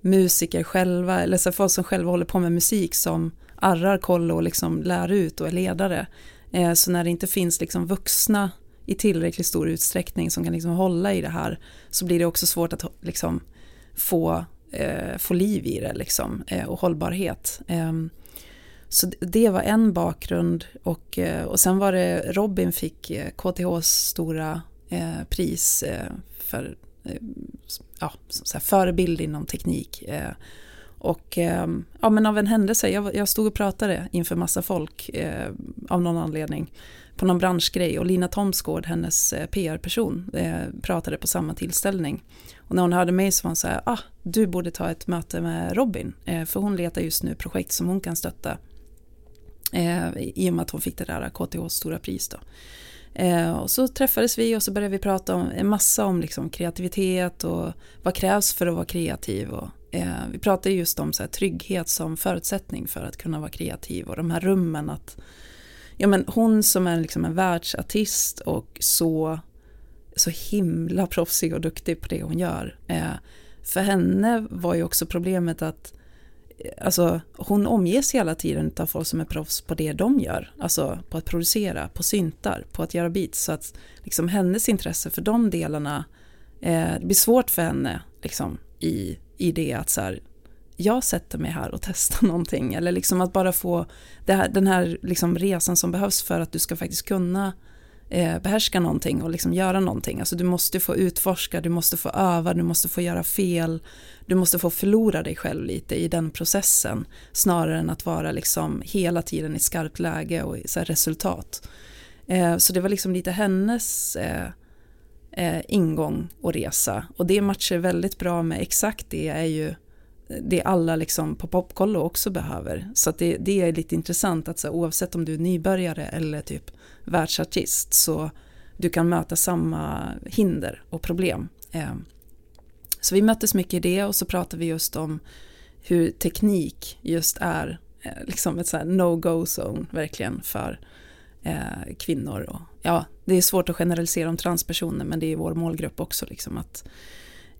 musiker själva, eller så folk som själva håller på med musik som arrar kollo och liksom lär ut och är ledare. Eh, så när det inte finns liksom vuxna i tillräckligt stor utsträckning som kan liksom hålla i det här så blir det också svårt att liksom få, eh, få liv i det liksom, eh, och hållbarhet. Eh, så det var en bakgrund och, eh, och sen var det Robin fick eh, KTHs stora eh, pris eh, för eh, ja, så här, förebild inom teknik. Eh, och ehm, ja, men av en händelse, jag, jag stod och pratade inför massa folk eh, av någon anledning på någon branschgrej och Lina Thomsgård, hennes eh, PR-person, eh, pratade på samma tillställning. Och när hon hörde mig så var hon så här, ah, du borde ta ett möte med Robin, eh, för hon letar just nu projekt som hon kan stötta. I och med att hon fick det där KTHs stora pris då. Och så träffades vi och så började vi prata om en massa om liksom kreativitet och vad krävs för att vara kreativ. Och, eh, vi pratade just om så här, trygghet som förutsättning för att kunna vara kreativ och de här rummen att ja, men hon som är liksom en världsartist och så, så himla proffsig och duktig på det hon gör. Eh, för henne var ju också problemet att eh, alltså, hon omges hela tiden av folk som är proffs på det de gör. Alltså på att producera, på syntar, på att göra beats. Så att liksom, hennes intresse för de delarna, eh, det blir svårt för henne liksom, i, i det att så här, jag sätter mig här och testar någonting. Eller liksom att bara få här, den här liksom resan som behövs för att du ska faktiskt kunna eh, behärska någonting och liksom göra någonting. Alltså du måste få utforska, du måste få öva, du måste få göra fel. Du måste få förlora dig själv lite i den processen. Snarare än att vara liksom hela tiden i skarpt läge och så resultat. Eh, så det var liksom lite hennes eh, eh, ingång och resa. Och det matchar väldigt bra med exakt det är ju det alla liksom på Popkollo också behöver. Så det, det, är lite intressant att så, oavsett om du är nybörjare eller typ världsartist så du kan möta samma hinder och problem. Eh, så vi möttes mycket i det och så pratade vi just om hur teknik just är eh, liksom ett no-go zone verkligen för eh, kvinnor. Och, ja, det är svårt att generalisera om transpersoner men det är vår målgrupp också. Liksom att,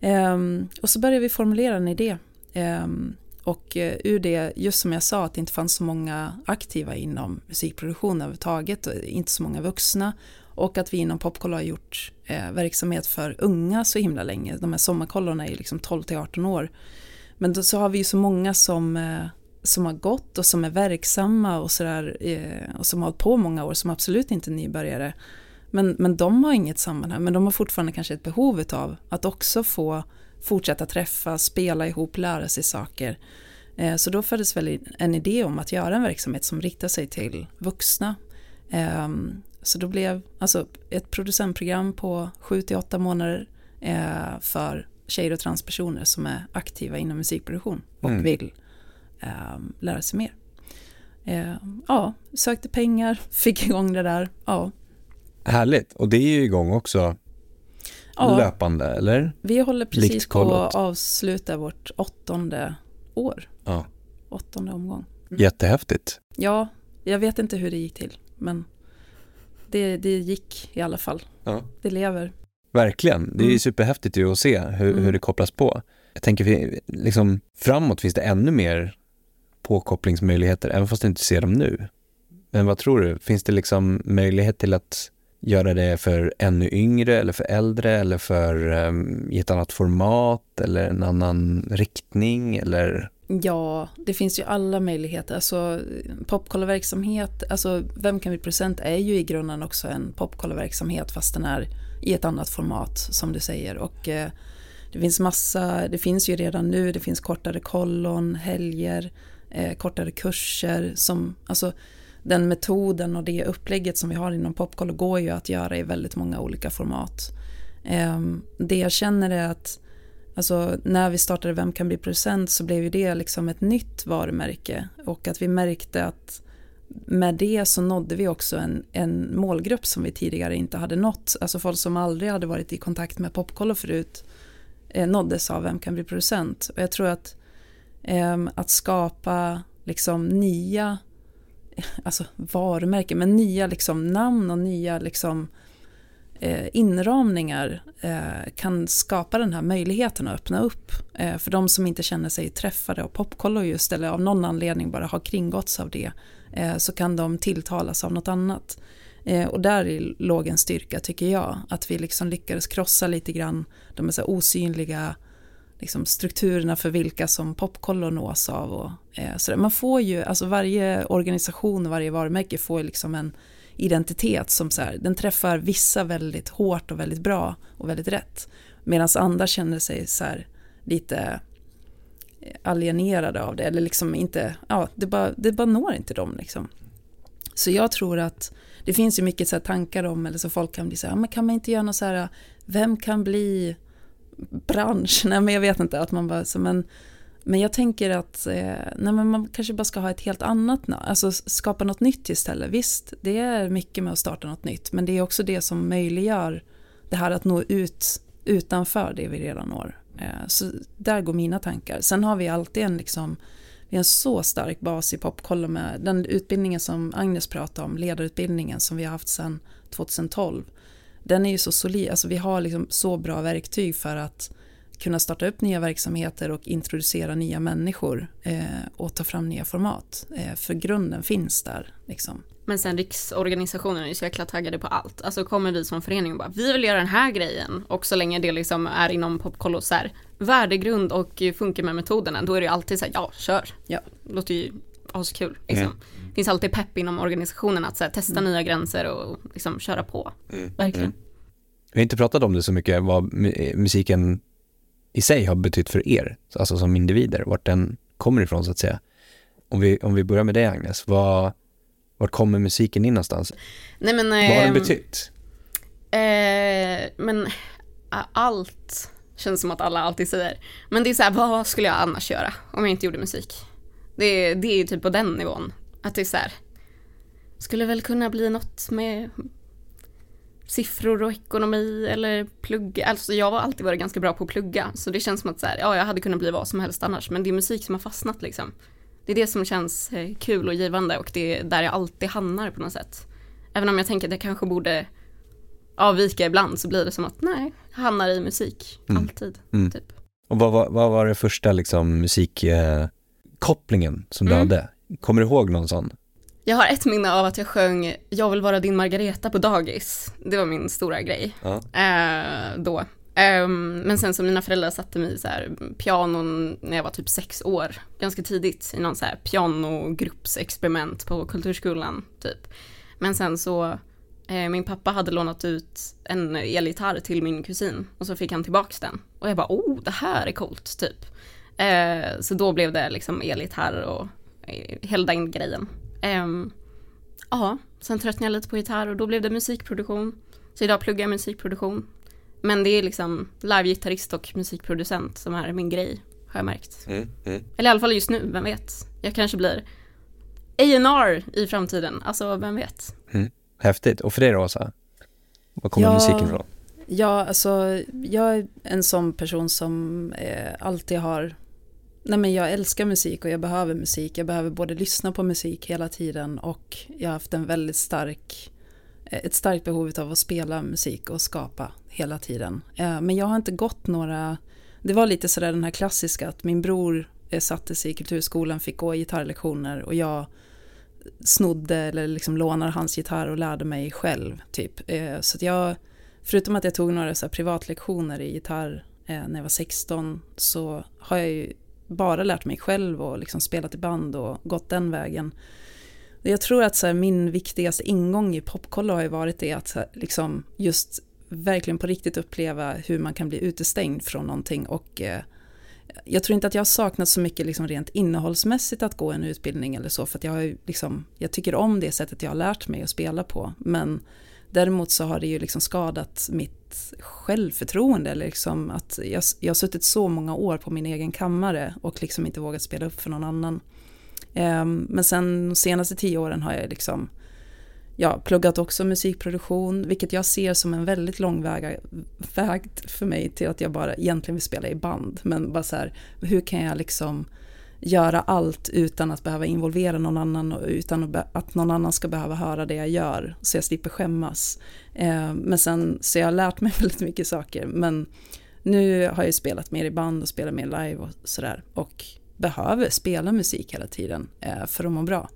eh, och så började vi formulera en idé Ehm, och eh, ur det, just som jag sa, att det inte fanns så många aktiva inom musikproduktion överhuvudtaget, inte så många vuxna. Och att vi inom Popkolla har gjort eh, verksamhet för unga så himla länge. De här sommarkollorna är liksom 12 till 18 år. Men då så har vi ju så många som, eh, som har gått och som är verksamma och, sådär, eh, och som har hållit på många år som absolut inte är nybörjare. Men, men de har inget sammanhang, men de har fortfarande kanske ett behov av att också få fortsätta träffas, spela ihop, lära sig saker. Eh, så då föddes väl en idé om att göra en verksamhet som riktar sig till vuxna. Ehm, så då blev alltså ett producentprogram på 7-8 månader eh, för tjejer och transpersoner som är aktiva inom musikproduktion och mm. vill ehm, lära sig mer. Ehm, ja, sökte pengar, fick igång det där. Ja. Härligt, och det är ju igång också ja, löpande, eller? Vi håller precis på att avsluta vårt åttonde år. Ja. Åttonde omgång. Mm. Jättehäftigt. Ja, jag vet inte hur det gick till, men det, det gick i alla fall. Ja. Det lever. Verkligen, det är mm. superhäftigt ju att se hur, mm. hur det kopplas på. Jag tänker, liksom, framåt finns det ännu mer påkopplingsmöjligheter, även fast du inte ser dem nu. Men vad tror du, finns det liksom möjlighet till att göra det för ännu yngre eller för äldre eller för um, i ett annat format eller en annan riktning eller? Ja, det finns ju alla möjligheter. Alltså popkollarverksamhet, alltså Vem kan bli producent är ju i grunden också en popkollarverksamhet fast den är i ett annat format som du säger och eh, det finns massa, det finns ju redan nu, det finns kortare kollon, helger, eh, kortare kurser som, alltså den metoden och det upplägget som vi har inom Popkollo går ju att göra i väldigt många olika format. Ehm, det jag känner är att alltså, när vi startade Vem kan bli producent så blev ju det liksom ett nytt varumärke och att vi märkte att med det så nådde vi också en, en målgrupp som vi tidigare inte hade nått. Alltså folk som aldrig hade varit i kontakt med Popkollo förut eh, nåddes av Vem kan bli producent. Och jag tror att eh, att skapa liksom nya alltså varumärken, men nya liksom namn och nya liksom eh, inramningar eh, kan skapa den här möjligheten att öppna upp. Eh, för de som inte känner sig träffade av popkollo just, eller av någon anledning bara har kringgåtts av det, eh, så kan de tilltalas av något annat. Eh, och där låg en styrka tycker jag, att vi liksom lyckades krossa lite grann de här osynliga liksom, strukturerna för vilka som popkollor nås av. Och, eh, så Man får ju, alltså varje organisation och varje varumärke får ju liksom en identitet som så här, den träffar vissa väldigt hårt och väldigt bra och väldigt rätt. Medan andra känner sig så här lite eh, alienerade av det eller liksom inte, ja, det bara, det bara når inte dem liksom. Så jag tror att det finns ju mycket så tankar om, eller så folk kan bli så här, men kan man inte göra något så här, vem kan bli bransch? Nej men jag vet inte, att man bara, så, men, men jag tänker att eh, nej, men man kanske bara ska ha ett helt annat namn, alltså skapa något nytt istället. Visst, det är mycket med att starta något nytt, men det är också det som möjliggör det här att nå ut utanför det vi redan når. Eh, så där går mina tankar. Sen har vi alltid en, liksom, vi har en så stark bas i Popkollo med den utbildningen som Agnes pratade om, ledarutbildningen som vi har haft sedan 2012. Den är ju så solid, alltså vi har liksom så bra verktyg för att kunna starta upp nya verksamheter och introducera nya människor eh, och ta fram nya format. Eh, för grunden finns där. Liksom. Men sen riksorganisationen är ju så jäkla taggade på allt. Alltså kommer vi som förening och bara, vi vill göra den här grejen. Och så länge det liksom är inom popkollo så här, värdegrund och funkar med metoderna, då är det ju alltid så här, ja, kör. Ja. Det låter ju askul. Liksom. Mm. Det finns alltid pepp inom organisationen att här, testa mm. nya gränser och liksom köra på. Mm. Verkligen. Mm. Vi har inte pratat om det så mycket, vad musiken i sig har betytt för er, alltså som individer, vart den kommer ifrån så att säga. Om vi, om vi börjar med det Agnes, vad, vart kommer musiken in någonstans? Nej, men, vad har den ehm, betytt? Eh, men allt känns som att alla alltid säger. Men det är så här, vad skulle jag annars göra om jag inte gjorde musik? Det, det är ju typ på den nivån. Att det är så här, skulle väl kunna bli något med siffror och ekonomi eller plugga. Alltså jag har alltid varit ganska bra på att plugga så det känns som att så här, ja jag hade kunnat bli vad som helst annars men det är musik som har fastnat liksom. Det är det som känns eh, kul och givande och det är där jag alltid hamnar på något sätt. Även om jag tänker att jag kanske borde avvika ibland så blir det som att nej, jag hamnar i musik, mm. alltid. Mm. Typ. Och vad, vad, vad, var det första liksom musikkopplingen eh, som du mm. hade? Kommer du ihåg någon sån? Jag har ett minne av att jag sjöng Jag vill vara din Margareta på dagis. Det var min stora grej ja. eh, då. Um, men sen så mina föräldrar satte mig i så här pianon när jag var typ sex år, ganska tidigt i någon så här pianogruppsexperiment på kulturskolan typ. Men sen så, eh, min pappa hade lånat ut en elgitarr till min kusin och så fick han tillbaks den. Och jag bara, oh det här är coolt typ. Eh, så då blev det liksom elgitarr och eh, hela den grejen. Um, ja, sen tröttnade jag lite på gitarr och då blev det musikproduktion. Så idag pluggar jag musikproduktion. Men det är liksom livegitarrist och musikproducent som är min grej, har jag märkt. Mm, mm. Eller i alla fall just nu, vem vet? Jag kanske blir A&R i framtiden, alltså vem vet? Mm. Häftigt. Och för dig då, Åsa? Var kommer ja, musiken ifrån? Ja, alltså jag är en sån person som eh, alltid har Nej, men jag älskar musik och jag behöver musik. Jag behöver både lyssna på musik hela tiden och jag har haft en väldigt stark, eh, ett starkt behov av att spela musik och skapa hela tiden. Eh, men jag har inte gått några, det var lite sådär den här klassiska att min bror eh, satte sig i kulturskolan, fick gå gitarrlektioner och jag snodde eller liksom lånade hans gitarr och lärde mig själv. typ. Så att jag, förutom att jag tog några så privatlektioner i gitarr när jag var 16 så har jag ju bara lärt mig själv och liksom spelat i band och gått den vägen. Jag tror att så här, min viktigaste ingång i popkollo har ju varit det att här, liksom just verkligen på riktigt uppleva hur man kan bli utestängd från någonting och eh, jag tror inte att jag har saknat så mycket liksom rent innehållsmässigt att gå en utbildning eller så för att jag har liksom, jag tycker om det sättet jag har lärt mig att spela på men Däremot så har det ju liksom skadat mitt självförtroende. Eller liksom att jag, jag har suttit så många år på min egen kammare och liksom inte vågat spela upp för någon annan. Um, men sen de senaste tio åren har jag liksom ja, pluggat också musikproduktion, vilket jag ser som en väldigt lång väg, väg för mig till att jag bara egentligen vill spela i band. Men bara så här, hur kan jag liksom göra allt utan att behöva involvera någon annan och utan att någon annan ska behöva höra det jag gör så jag slipper skämmas. Eh, men sen så jag har lärt mig väldigt mycket saker men nu har jag spelat mer i band och spelat mer live och sådär och behöver spela musik hela tiden eh, för att må bra.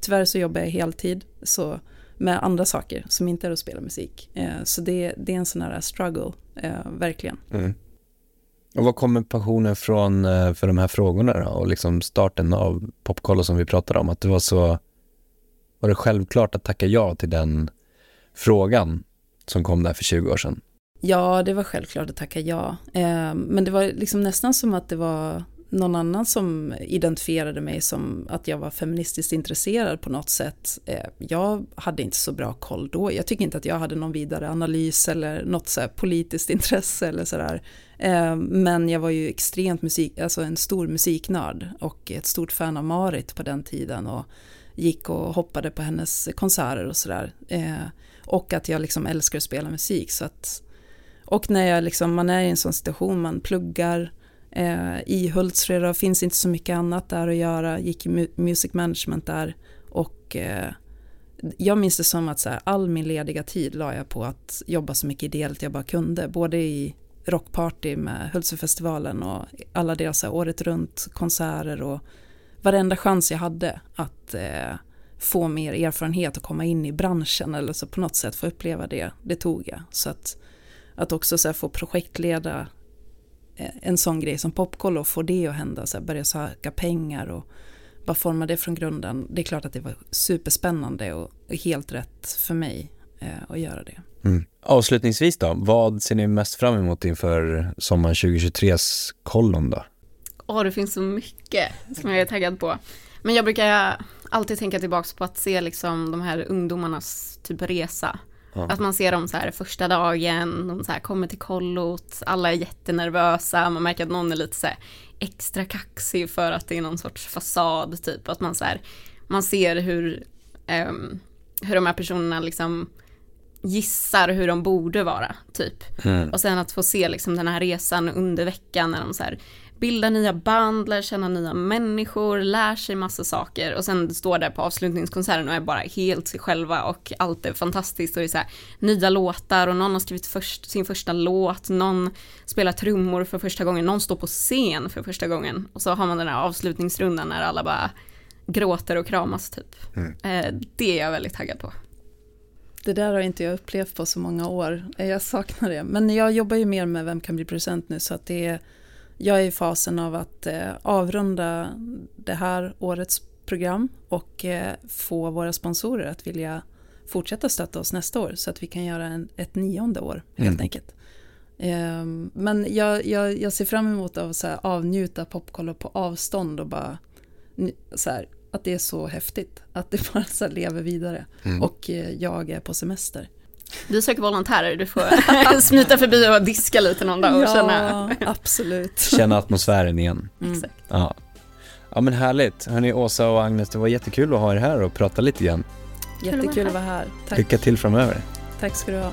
Tyvärr så jobbar jag heltid så med andra saker som inte är att spela musik. Eh, så det, det är en sån här struggle, eh, verkligen. Mm. Och vad kommer passionen från eh, för de här frågorna då? Och liksom starten av Popkollo som vi pratade om, att det var så, var det självklart att tacka ja till den frågan som kom där för 20 år sedan? Ja, det var självklart att tacka ja. Eh, men det var liksom nästan som att det var någon annan som identifierade mig som att jag var feministiskt intresserad på något sätt. Eh, jag hade inte så bra koll då. Jag tycker inte att jag hade någon vidare analys eller något så politiskt intresse eller sådär. Eh, men jag var ju extremt musik, alltså en stor musiknörd och ett stort fan av Marit på den tiden och gick och hoppade på hennes konserter och sådär. Eh, och att jag liksom älskar att spela musik så att och när jag liksom, man är i en sån situation, man pluggar, Eh, I Hultsfred finns inte så mycket annat där att göra, gick i music management där. Och eh, jag minns det som att så här, all min lediga tid la jag på att jobba så mycket ideellt jag bara kunde, både i rockparty med Hultsfredfestivalen och alla deras här, året runt konserter och varenda chans jag hade att eh, få mer erfarenhet och komma in i branschen eller så på något sätt få uppleva det, det tog jag. Så att, att också så här, få projektleda en sån grej som Popkollo och få det att hända, så här, börja söka pengar och bara forma det från grunden. Det är klart att det var superspännande och helt rätt för mig eh, att göra det. Mm. Avslutningsvis då, vad ser ni mest fram emot inför sommaren 2023s kollon då? Åh, oh, det finns så mycket som jag är taggad på. Men jag brukar alltid tänka tillbaka på att se liksom de här ungdomarnas typ resa. Ja. Att man ser dem så här första dagen, de så här kommer till kollot, alla är jättenervösa, man märker att någon är lite så extra kaxig för att det är någon sorts fasad typ. Att man så här, man ser hur, um, hur de här personerna liksom gissar hur de borde vara, typ. Mm. Och sen att få se liksom den här resan under veckan när de så här bildar nya band, lär känna nya människor, lär sig massa saker och sen står där på avslutningskonserten och är bara helt sig själva och allt är fantastiskt och det är så här, nya låtar och någon har skrivit först, sin första låt, någon spelar trummor för första gången, någon står på scen för första gången och så har man den här avslutningsrundan när alla bara gråter och kramas typ. Mm. Eh, det är jag väldigt taggad på. Det där har inte jag upplevt på så många år. Jag saknar det. Men jag jobbar ju mer med Vem kan bli producent nu så att det är jag är i fasen av att eh, avrunda det här årets program och eh, få våra sponsorer att vilja fortsätta stötta oss nästa år så att vi kan göra en, ett nionde år helt mm. enkelt. Eh, men jag, jag, jag, ser fram emot att så här, avnjuta popkollo på avstånd och bara så här, att det är så häftigt att det bara så lever vidare mm. och eh, jag är på semester. Vi söker volontärer, du får smita förbi och diska lite någon dag och ja, känna... absolut. Känna atmosfären igen. Mm. Exakt. Ja. ja men härligt. Hörni Åsa och Agnes, det var jättekul att ha er här och prata lite grann. Jättekul att vara här. Tack. Lycka till framöver. Tack ska du ha.